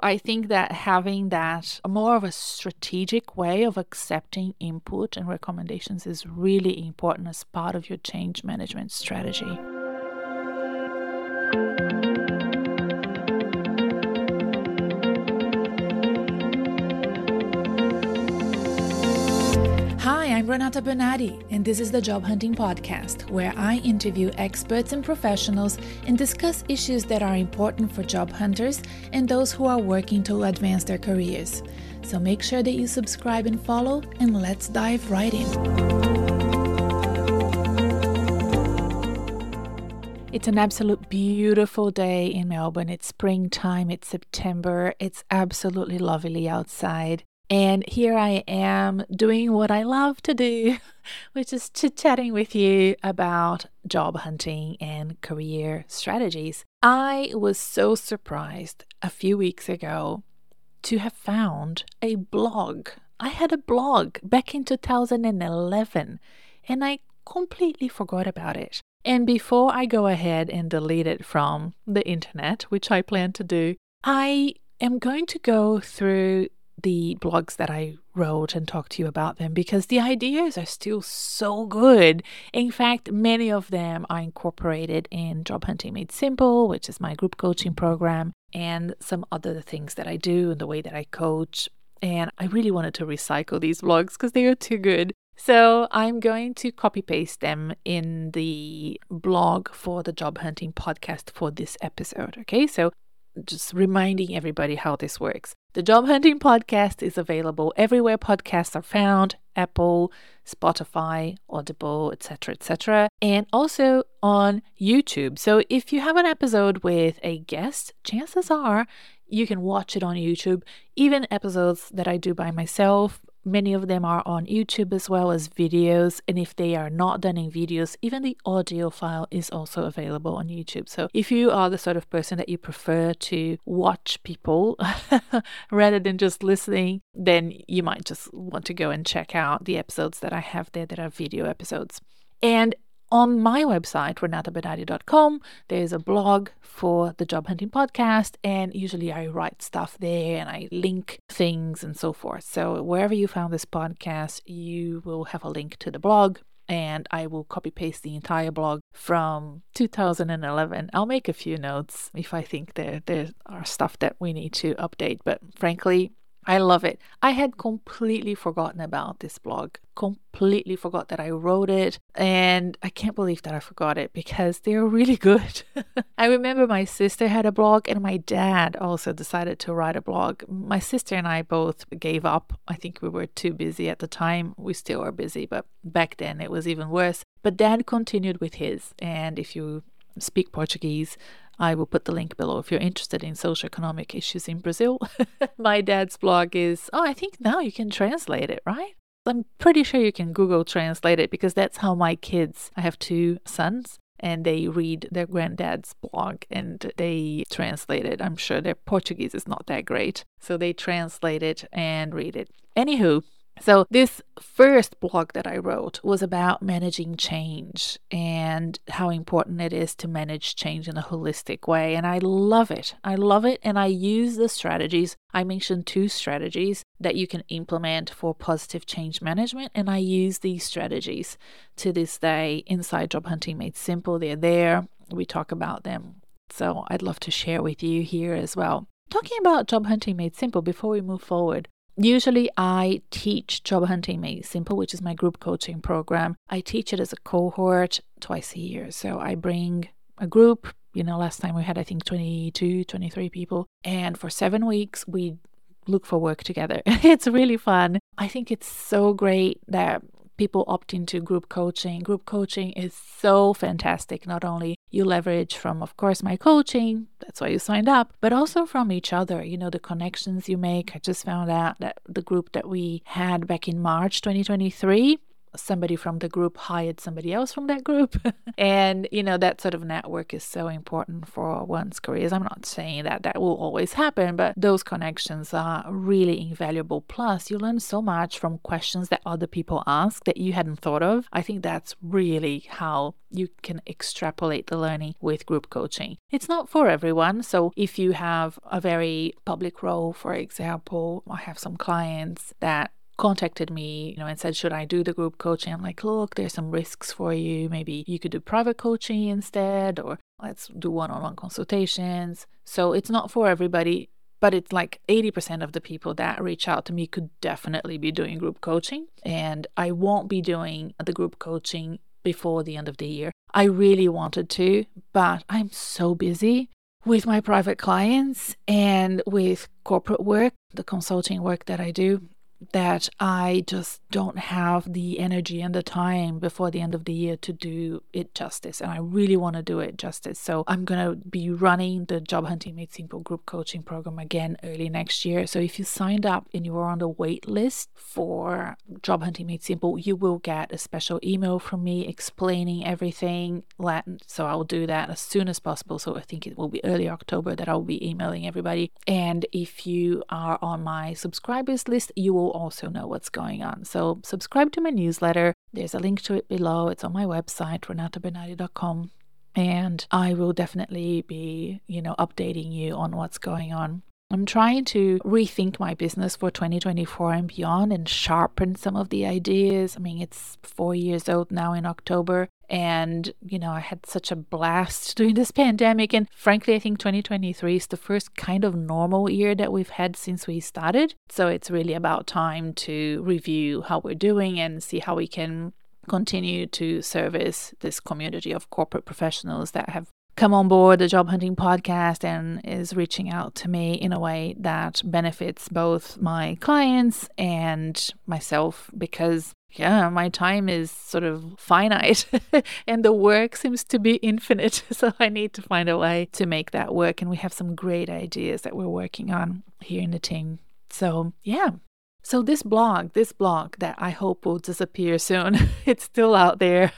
I think that having that more of a strategic way of accepting input and recommendations is really important as part of your change management strategy. I'm Renata Bernarde, and this is the Job Hunting Podcast, where I interview experts and professionals and discuss issues that are important for job hunters and those who are working to advance their careers. So make sure that you subscribe and follow, and let's dive right in. It's an absolute beautiful day in Melbourne. It's springtime, it's September, it's absolutely lovely outside. And here I am doing what I love to do, which is chit chatting with you about job hunting and career strategies. I was so surprised a few weeks ago to have found a blog. I had a blog back in 2011 and I completely forgot about it. And before I go ahead and delete it from the internet, which I plan to do, I am going to go through the blogs that I wrote and talk to you about them because the ideas are still so good. In fact, many of them are incorporated in Job Hunting Made Simple, which is my group coaching program, and some other things that I do and the way that I coach. And I really wanted to recycle these blogs because they are too good. So I'm going to copy paste them in the blog for the job hunting podcast for this episode. Okay, so just reminding everybody how this works. The Job Hunting Podcast is available everywhere podcasts are found Apple, Spotify, Audible, etc., etc., and also on YouTube. So if you have an episode with a guest, chances are you can watch it on YouTube. Even episodes that I do by myself, Many of them are on YouTube as well as videos. And if they are not done in videos, even the audio file is also available on YouTube. So if you are the sort of person that you prefer to watch people rather than just listening, then you might just want to go and check out the episodes that I have there that are video episodes. And on my website, renatabernarde.com, there's a blog for the Job Hunting Podcast, and usually I write stuff there and I link things and so forth. So wherever you found this podcast, you will have a link to the blog, and I will copy paste the entire blog from 2011. I'll make a few notes if I think there there are stuff that we need to update, but frankly, I love it. I had completely forgotten about this blog, completely forgot that I wrote it, and I can't believe that I forgot it because they're really good. I remember my sister had a blog, and my dad also decided to write a blog. My sister and I both gave up. I think we were too busy at the time. We still are busy, but back then it was even worse. But dad continued with his, and if you speak Portuguese, I will put the link below if you're interested in socioeconomic issues in Brazil. My dad's blog is, oh, I think now you can translate it, right? I'm pretty sure you can Google translate it because that's how my kids, I have two sons, and they read their granddad's blog and they translate it. I'm sure their Portuguese is not that great. So they translate it and read it. Anywho, so, this first blog that I wrote was about managing change and how important it is to manage change in a holistic way. And I love it. I love it. And I use the strategies. I mentioned two strategies that you can implement for positive change management. And I use these strategies to this day inside Job Hunting Made Simple. They're there. We talk about them. So, I'd love to share with you here as well. Talking about Job Hunting Made Simple before we move forward, Usually, I teach Job Hunting Made Simple, which is my group coaching program. I teach it as a cohort twice a year. So I bring a group. You know, last time we had, I think, 22, 23 people. And for seven weeks, we look for work together. it's really fun. I think it's so great that people opt into group coaching. Group coaching is so fantastic. Not only you leverage from, of course, my coaching, that's why you signed up, but also from each other, you know, the connections you make. I just found out that the group that we had back in March 2023 somebody from the group hired somebody else from that group. and, you know, that sort of network is so important for one's careers. I'm not saying that that will always happen, but those connections are really invaluable. Plus, you learn so much from questions that other people ask that you hadn't thought of. I think that's really how you can extrapolate the learning with group coaching. It's not for everyone. So, if you have a very public role, for example, I have some clients that contacted me, you know, and said, should I do the group coaching? I'm like, look, there's some risks for you. Maybe you could do private coaching instead, or let's do one-on-one consultations. So it's not for everybody, but it's like 80% of the people that reach out to me could definitely be doing group coaching. And I won't be doing the group coaching before the end of the year. I really wanted to, but I'm so busy with my private clients and with corporate work, the consulting work that I do that I just don't have the energy and the time before the end of the year to do it justice. And I really want to do it justice. So I'm going to be running the Job Hunting Made Simple group coaching program again early next year. So if you signed up and you are on the wait list for Job Hunting Made Simple, you will get a special email from me explaining everything. So I'll do that as soon as possible. So I think it will be early October that I'll be emailing everybody. And if you are on my subscribers list, you will also know what's going on. So subscribe to my newsletter. There's a link to it below. It's on my website, renatabernarde.com. And I will definitely be, you know, updating you on what's going on. I'm trying to rethink my business for 2024 and beyond and sharpen some of the ideas. I mean, it's four years old now in October. And, you know, I had such a blast during this pandemic. And frankly, I think 2023 is the first kind of normal year that we've had since we started. So it's really about time to review how we're doing and see how we can continue to service this community of corporate professionals that have come on board the job hunting podcast and is reaching out to me in a way that benefits both my clients and myself because yeah, my time is sort of finite and the work seems to be infinite. So I need to find a way to make that work. And we have some great ideas that we're working on here in the team. So, yeah. So, this blog, this blog that I hope will disappear soon, it's still out there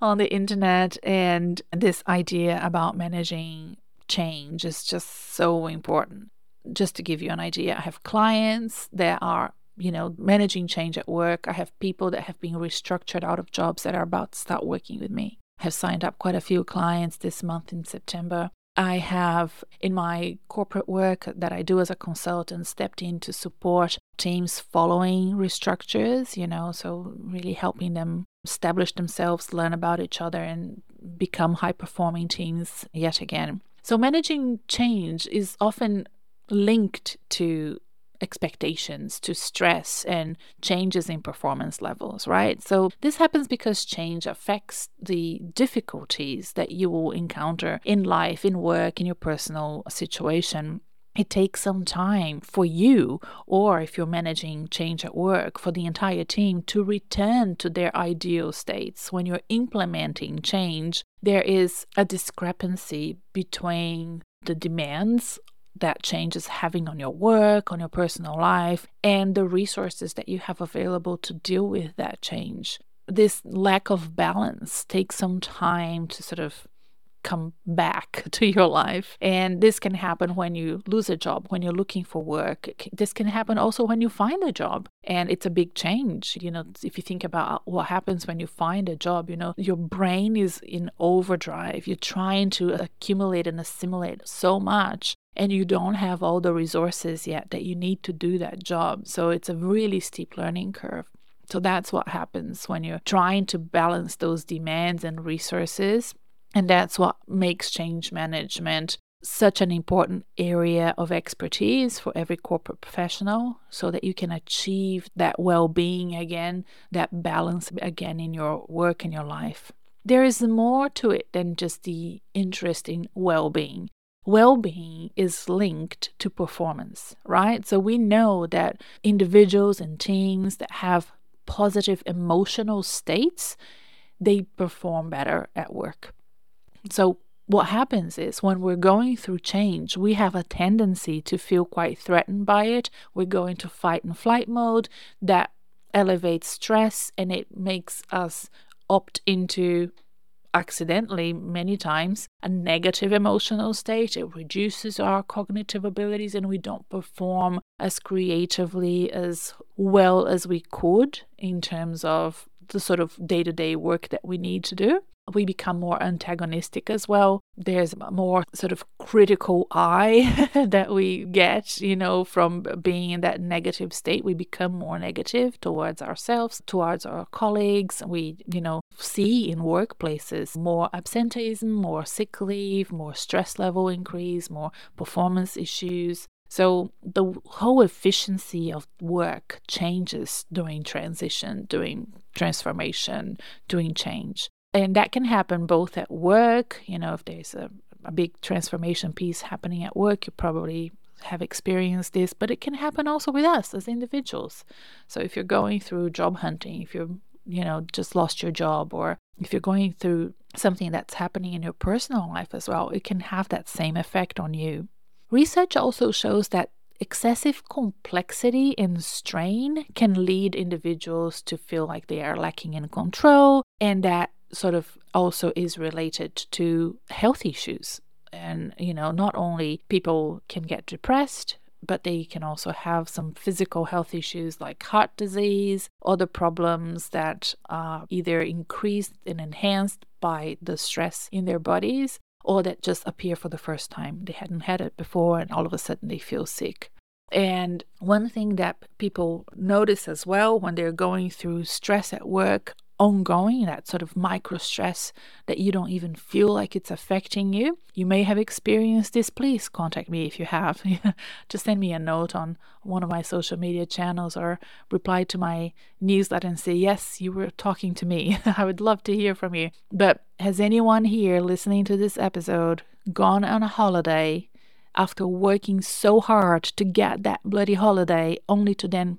on the internet. And this idea about managing change is just so important. Just to give you an idea, I have clients that are, you know, managing change at work. I have people that have been restructured out of jobs that are about to start working with me. I have signed up quite a few clients this month in September. I have in my corporate work that I do as a consultant stepped in to support teams following restructures, you know, so really helping them establish themselves, learn about each other, and become high performing teams yet again. So, managing change is often linked to expectations, to stress, and changes in performance levels, right? So, this happens because change affects the difficulties that you will encounter in life, in work, in your personal situation it takes some time for you, or if you're managing change at work, for the entire team to return to their ideal states. When you're implementing change, there is a discrepancy between the demands that change is having on your work, on your personal life, and the resources that you have available to deal with that change. This lack of balance takes some time to sort of come back to your life. And this can happen when you lose a job, when you're looking for work. This can happen also when you find a job. And it's a big change. You know, if you think about what happens when you find a job, you know, your brain is in overdrive. You're trying to accumulate and assimilate so much and you don't have all the resources yet that you need to do that job. So it's a really steep learning curve. So that's what happens when you're trying to balance those demands and resources and that's what makes change management such an important area of expertise for every corporate professional so that you can achieve that well being again, that balance again in your work and your life. There is more to it than just the interest in well being. Well being is linked to performance, right? So we know that individuals and teams that have positive emotional states, they perform better at work. So, what happens is when we're going through change, we have a tendency to feel quite threatened by it. We go into fight and flight mode that elevates stress and it makes us opt into accidentally many times a negative emotional state. It reduces our cognitive abilities and we don't perform as creatively as well as we could in terms of the sort of day to day work that we need to do we become more antagonistic as well. There's more sort of critical eye that we get, you know, from being in that negative state. We become more negative towards ourselves, towards our colleagues. We, you know, see in workplaces more absenteeism, more sick leave, more stress level increase, more performance issues. So the whole efficiency of work changes during transition, during transformation, during change. And that can happen both at work, you know, if there's a, a big transformation piece happening at work, you probably have experienced this, but it can happen also with us as individuals. So if you're going through job hunting, if you're, you know, just lost your job, or if you're going through something that's happening in your personal life as well, it can have that same effect on you. Research also shows that excessive complexity and strain can lead individuals to feel like they are lacking in control and that sort of also is related to health issues. And, you know, not only people can get depressed, but they can also have some physical health issues like heart disease, other problems that are either increased and enhanced by the stress in their bodies or that just appear for the first time. They hadn't had it before and all of a sudden they feel sick. And one thing that people notice as well when they're going through stress at work ongoing, that sort of micro stress that you don't even feel like it's affecting you. You may have experienced this. Please contact me if you have. Just send me a note on one of my social media channels or reply to my newsletter and say, Yes, you were talking to me. I would love to hear from you. But has anyone here listening to this episode gone on a holiday after working so hard to get that bloody holiday only to then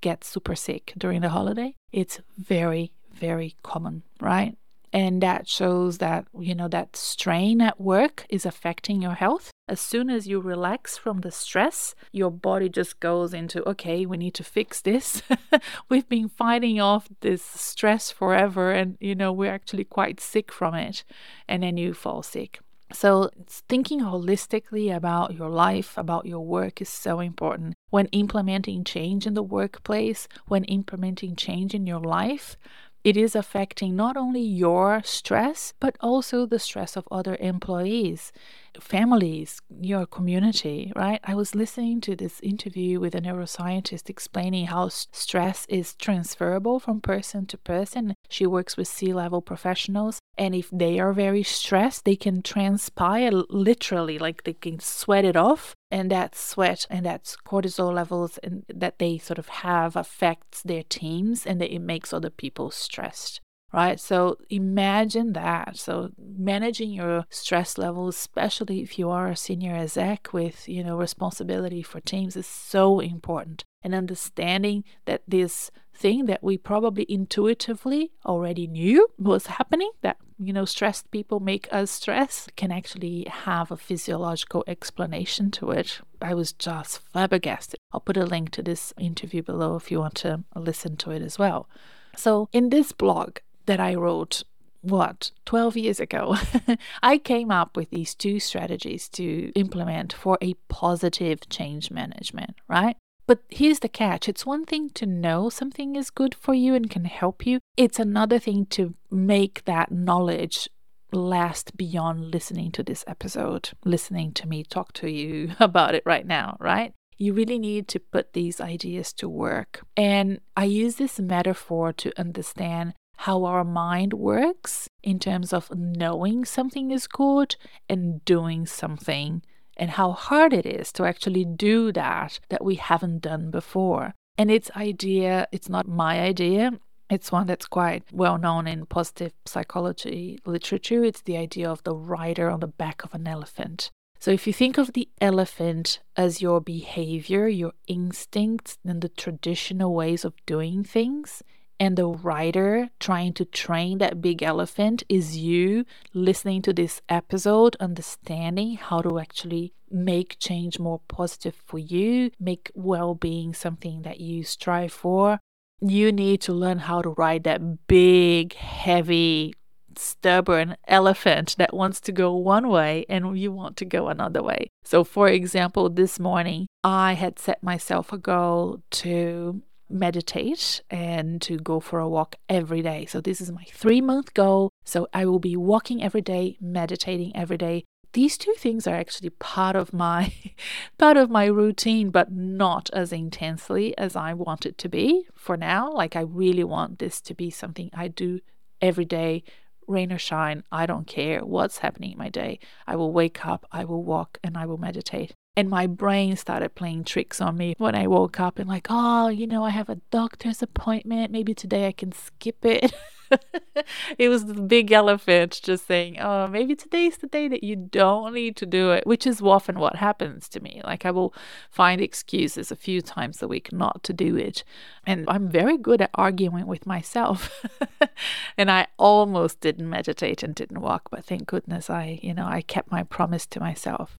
get super sick during the holiday? It's very, very common, right? And that shows that, you know, that strain at work is affecting your health. As soon as you relax from the stress, your body just goes into, okay, we need to fix this. We've been fighting off this stress forever, and, you know, we're actually quite sick from it. And then you fall sick. So, thinking holistically about your life, about your work is so important. When implementing change in the workplace, when implementing change in your life, it is affecting not only your stress, but also the stress of other employees, families, your community, right? I was listening to this interview with a neuroscientist explaining how stress is transferable from person to person. She works with C level professionals, and if they are very stressed, they can transpire literally, like they can sweat it off. And that sweat and that cortisol levels and that they sort of have affects their teams and it makes other people stressed right? So imagine that. So managing your stress levels, especially if you are a senior exec with, you know, responsibility for teams is so important. And understanding that this thing that we probably intuitively already knew was happening, that, you know, stressed people make us stress, can actually have a physiological explanation to it. I was just flabbergasted. I'll put a link to this interview below if you want to listen to it as well. So, in this blog, that I wrote, what, 12 years ago, I came up with these two strategies to implement for a positive change management, right? But here's the catch it's one thing to know something is good for you and can help you, it's another thing to make that knowledge last beyond listening to this episode, listening to me talk to you about it right now, right? You really need to put these ideas to work. And I use this metaphor to understand how our mind works in terms of knowing something is good and doing something, and how hard it is to actually do that that we haven't done before. And its idea, it's not my idea. It's one that's quite well known in positive psychology literature. It's the idea of the rider on the back of an elephant. So, if you think of the elephant as your behavior, your instincts, and the traditional ways of doing things, and the rider trying to train that big elephant is you listening to this episode, understanding how to actually make change more positive for you, make well being something that you strive for. you need to learn how to ride that big, heavy, stubborn elephant that wants to go one way and you want to go another way. So, for example, this morning I had set myself a goal to meditate and to go for a walk every day. So, this is my three month goal. So, I will be walking every day, meditating every day. These two things are actually part of my part of my routine but not as intensely as I want it to be for now. Like I really want this to be something I do every day rain or shine, I don't care what's happening in my day. I will wake up, I will walk, and I will meditate. And my brain started playing tricks on me when I woke up and, like, oh, you know, I have a doctor's appointment. Maybe today I can skip it. it was the big elephant just saying, oh, maybe today's the day that you don't need to do it, which is often what happens to me. Like I will find excuses a few times a week not to do it. And I'm very good at arguing with myself. and I almost didn't meditate and didn't walk, but thank goodness I, you know, I kept my promise to myself.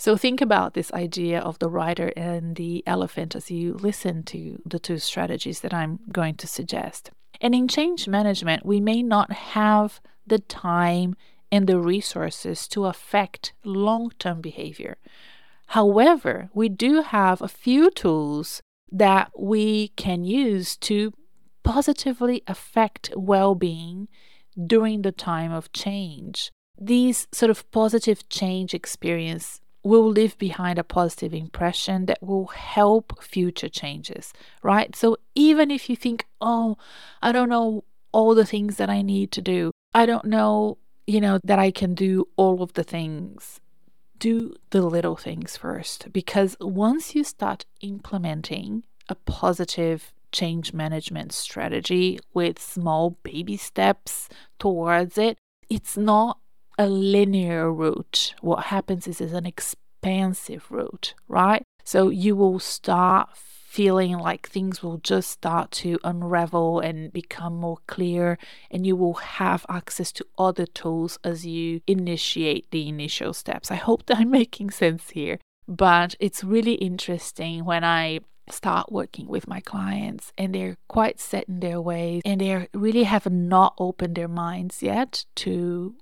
So think about this idea of the rider and the elephant as you listen to the two strategies that I'm going to suggest. And in change management, we may not have the time and the resources to affect long term behavior. However, we do have a few tools that we can use to positively affect well being during the time of change. These sort of positive change experience will leave behind a positive impression that will help future changes, right? So even if you think, oh, I don't know all the things that I need to do, I don't know, you know, that I can do all of the things. Do the little things first because once you start implementing a positive change management strategy with small baby steps towards it, it's not a linear route. What happens is it's an expansive route, right? So you will start feeling like things will just start to unravel and become more clear, and you will have access to other tools as you initiate the initial steps. I hope that I'm making sense here, but it's really interesting when I start working with my clients and they're quite set in their ways and they really have not opened their minds yet to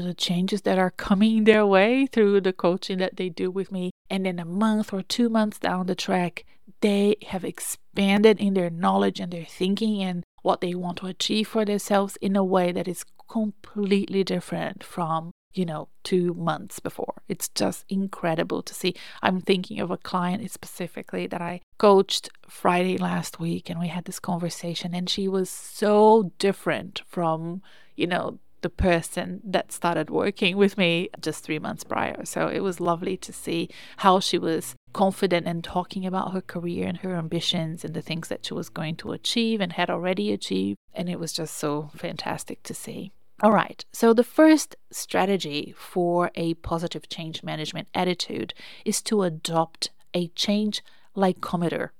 the changes that are coming their way through the coaching that they do with me. And then a month or two months down the track, they have expanded in their knowledge and their thinking and what they want to achieve for themselves in a way that is completely different from you know, two months before. It's just incredible to see. I'm thinking of a client specifically that I coached Friday last week, and we had this conversation, and she was so different from, you know, the person that started working with me just three months prior. So it was lovely to see how she was confident in talking about her career and her ambitions and the things that she was going to achieve and had already achieved. And it was just so fantastic to see. All right, so the first strategy for a positive change management attitude is to adopt a change like-o-meter.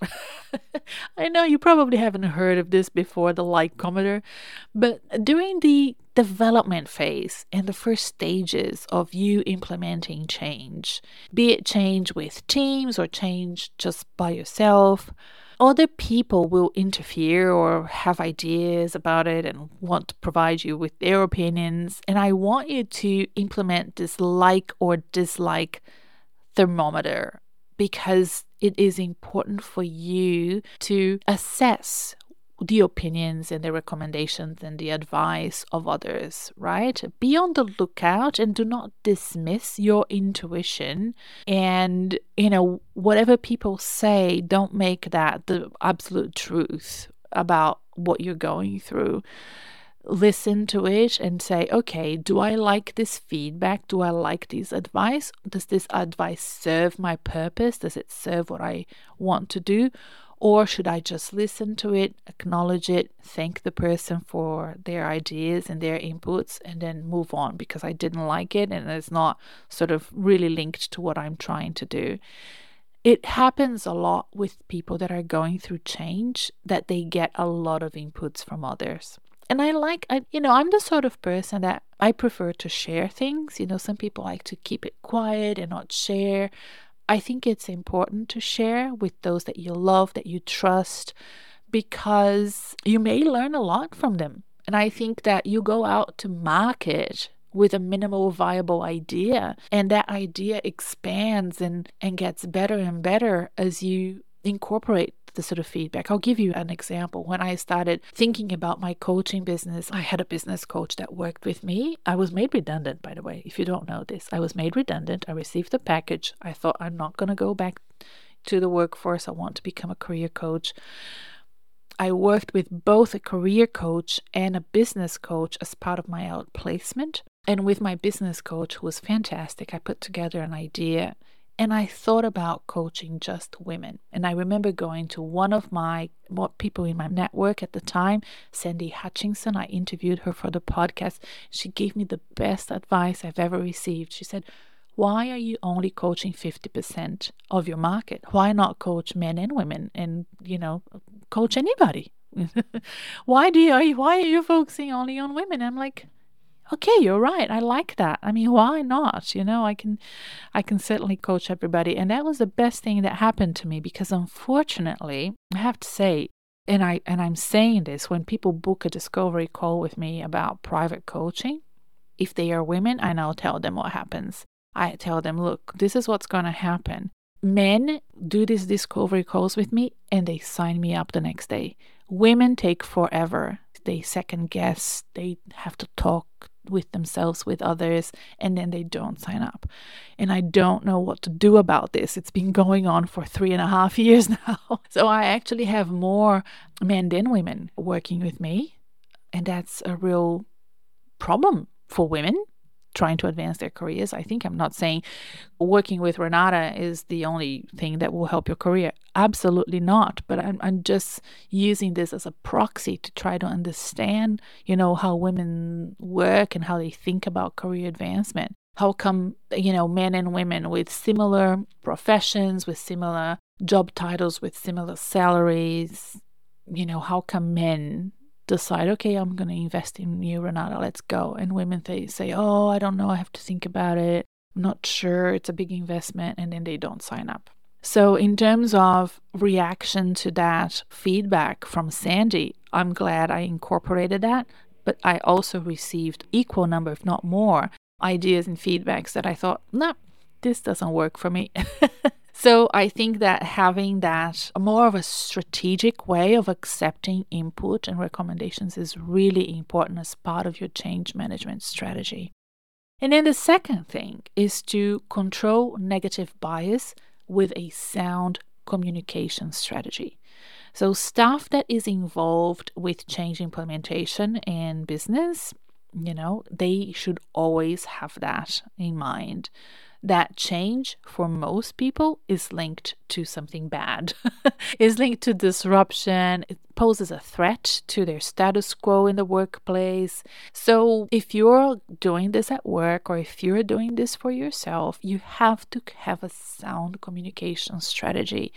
I know you probably haven't heard of this before, the like-o-meter, but during the development phase and the first stages of you implementing change, be it change with teams or change just by yourself, other people will interfere or have ideas about it and want to provide you with their opinions. And I want you to implement this like or dislike thermometer because it is important for you to assess the opinions and the recommendations and the advice of others, right? Be on the lookout and do not dismiss your intuition. And, you know, whatever people say, don't make that the absolute truth about what you're going through listen to it and say, okay, do I like this feedback? Do I like this advice? Does this advice serve my purpose? Does it serve what I want to do? Or should I just listen to it, acknowledge it, thank the person for their ideas and their inputs, and then move on because I didn't like it and it's not sort of really linked to what I'm trying to do? It happens a lot with people that are going through change that they get a lot of inputs from others and I like, I, you know, I'm the sort of person that I prefer to share things. You know, some people like to keep it quiet and not share. I think it's important to share with those that you love, that you trust, because you may learn a lot from them. And I think that you go out to market with a minimal viable idea and that idea expands and, and gets better and better as you incorporate the sort of feedback. I'll give you an example. When I started thinking about my coaching business, I had a business coach that worked with me. I was made redundant, by the way, if you don't know this. I was made redundant. I received the package. I thought I'm not going to go back to the workforce. I want to become a career coach. I worked with both a career coach and a business coach as part of my outplacement. And with my business coach, who was fantastic, I put together an idea and I thought about coaching just women. And I remember going to one of my what people in my network at the time, Sandy Hutchinson. I interviewed her for the podcast. She gave me the best advice I've ever received. She said, why are you only coaching 50% of your market? Why not coach men and women and, you know, coach anybody? why do you why are you focusing only on women? I'm like, okay you're right i like that. I mean why not? You know i can i can certainly coach everybody and that was the best thing that happened to me because unfortunately i have to say and i and i'm saying this when people book a discovery call with me about private coaching if they are women i now tell them what happens. I tell them look this is what's going to happen. Men do these discovery calls with me and they sign me up the next day. Women take forever. They second guess. They have to talk with themselves, with others, and then they don't sign up. And I don't know what to do about this. It's been going on for three and a half years now. so I actually have more men than women working with me. And that's a real problem for women trying to advance their careers. I think I'm not saying working with Renata is the only thing that will help your career. Absolutely not. But I'm, I'm just using this as a proxy to try to understand, you know, how women work and how they think about career advancement. How come, you know, men and women with similar professions, with similar job titles, with similar salaries, you know, how come men decide, okay, I'm going to invest in you, Renata, let's go. And women they say, oh, I don't know, I have to think about it. I'm not sure, it's a big investment, and then they don't sign up. So, in terms of reaction to that feedback from Sandy, I'm glad I incorporated that, but I also received equal number, if not more, ideas and feedbacks that I thought, nah, this doesn't work for me. So I think that having that more of a strategic way of accepting input and recommendations is really important as part of your change management strategy. And then the second thing is to control negative bias with a sound communication strategy. So, staff that is involved with change implementation and business, you know, they should always have that in mind that change for most people is linked to something bad, is linked to disruption. It poses a threat to their status quo in the workplace. So, if you're doing this at work or if you're doing this for yourself, you have to have a sound communication strategy.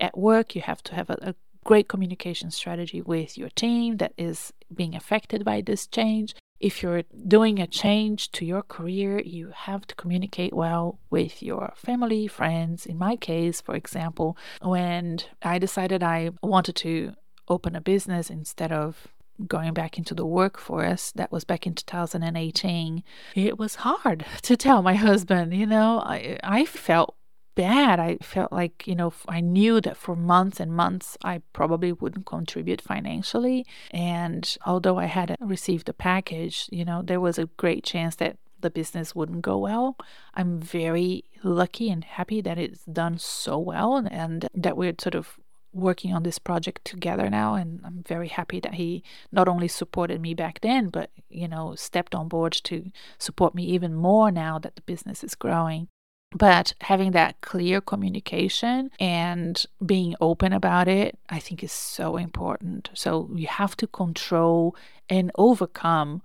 At work, you have to have a, a great communication strategy with your team that is being affected by this change if you're doing a change to your career, you have to communicate well with your family, friends. In my case, for example, when I decided I wanted to open a business instead of going back into the workforce, that was back in 2018, it was hard to tell my husband, you know, I, I felt bad. I felt like, you know, I knew that for months and months I probably wouldn't contribute financially. And although I had uh, received a package, you know, there was a great chance that the business wouldn't go well. I'm very lucky and happy that it's done so well and that we're sort of working on this project together now and I'm very happy that he not only supported me back then but you know stepped on board to support me even more now that the business is growing but having that clear communication and being open about it, I think is so important. So you have to control and overcome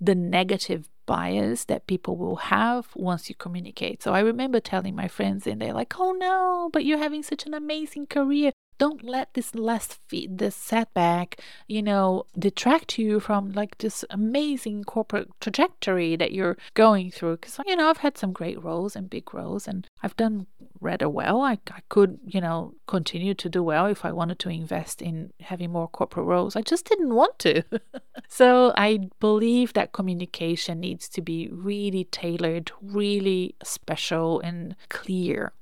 the negative bias that people will have once you communicate. So I remember telling my friends, and they're like, oh no, but you're having such an amazing career. Don't let this last feed this setback you know detract you from like this amazing corporate trajectory that you're going through. Because you know i've had some great roles and big roles and i've done rather well. I, I could you know continue to do well if i wanted to invest in having more corporate roles. I just didn't want to. So i believe that communication needs to be really tailored really special and clear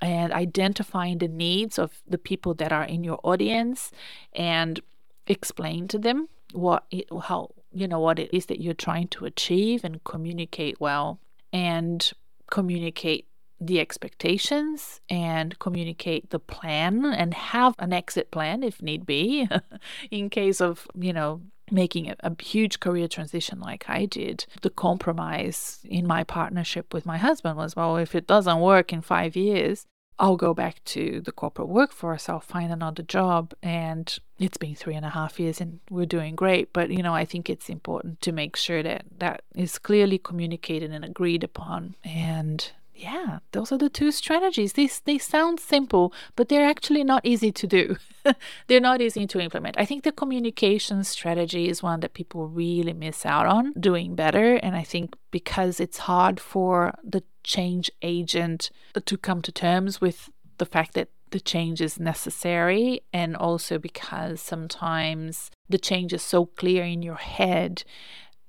and identifying the needs of the people that are in your audience and explain to them what it, how you know what it is that you're trying to achieve and communicate well and communicate the expectations and communicate the plan and have an exit plan if need be in case of you know making a, a, huge career transition like I did, the compromise in my partnership with my husband was well, if it doesn't work in five years, I'll go back to the corporate workforce, I'll find another job. And it's been three and a half years and we're doing great. But, you know, I think it's important to make sure that that is clearly communicated and agreed upon. And yeah, those are the two strategies. These they sound simple, but they're actually not easy to do. they're not easy to implement. I think the communication strategy is one that people really miss out on doing better. And I think because it's hard for the change agent to come to terms with the fact that the change is necessary, and also because sometimes the change is so clear in your head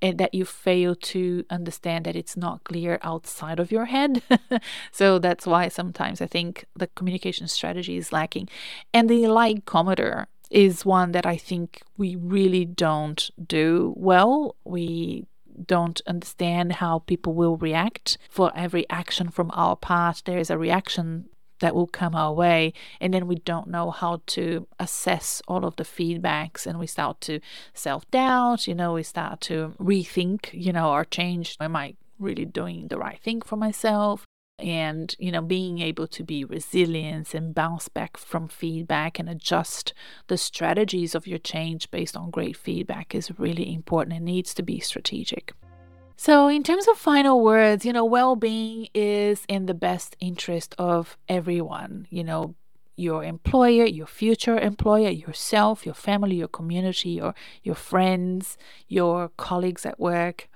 and that you fail to understand that it's not clear outside of your head. so that's why sometimes I think the communication strategy is lacking. And the like-o-meter is one that I think we really don't do well. We don't understand how people will react. For every action from our part, there is a reaction that will come our way and then we don't know how to assess all of the feedbacks and we start to self-doubt you know we start to rethink you know or change am i really doing the right thing for myself? And you know being able to be resilient and bounce back from feedback and adjust the strategies of your change based on great feedback is really important and needs to be strategic so, in terms of final words, you know, well being is in the best interest of everyone, you know, your employer, your future employer, yourself, your family, your community, your, your friends, your colleagues at work.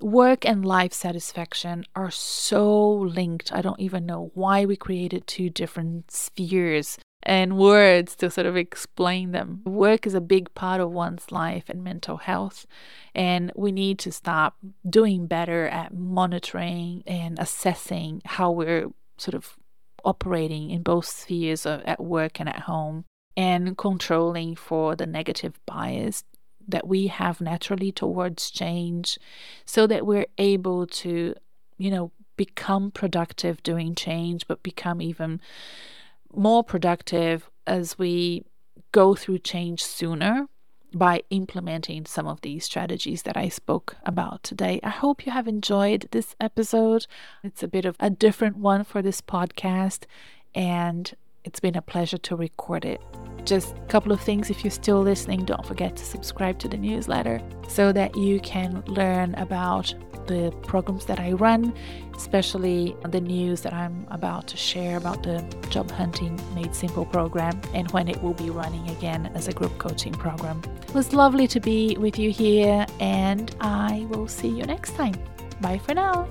Work and life satisfaction are so linked. I don't even know why we created two different spheres and words to sort of explain them. Work is a big part of one's life and mental health, and we need to start doing better at monitoring and assessing how we're sort of operating in both spheres at work and at home and controlling for the negative bias that we have naturally towards change so that we're able to you know become productive doing change but become even more productive as we go through change sooner by implementing some of these strategies that I spoke about today. I hope you have enjoyed this episode. It's a bit of a different one for this podcast, and it's been a pleasure to record it. Just a couple of things if you're still listening, don't forget to subscribe to the newsletter so that you can learn about the programs that I run, especially the news that I'm about to share about the Job Hunting Made Simple program and when it will be running again as a group coaching program. It was lovely to be with you here, and I will see you next time. Bye for now.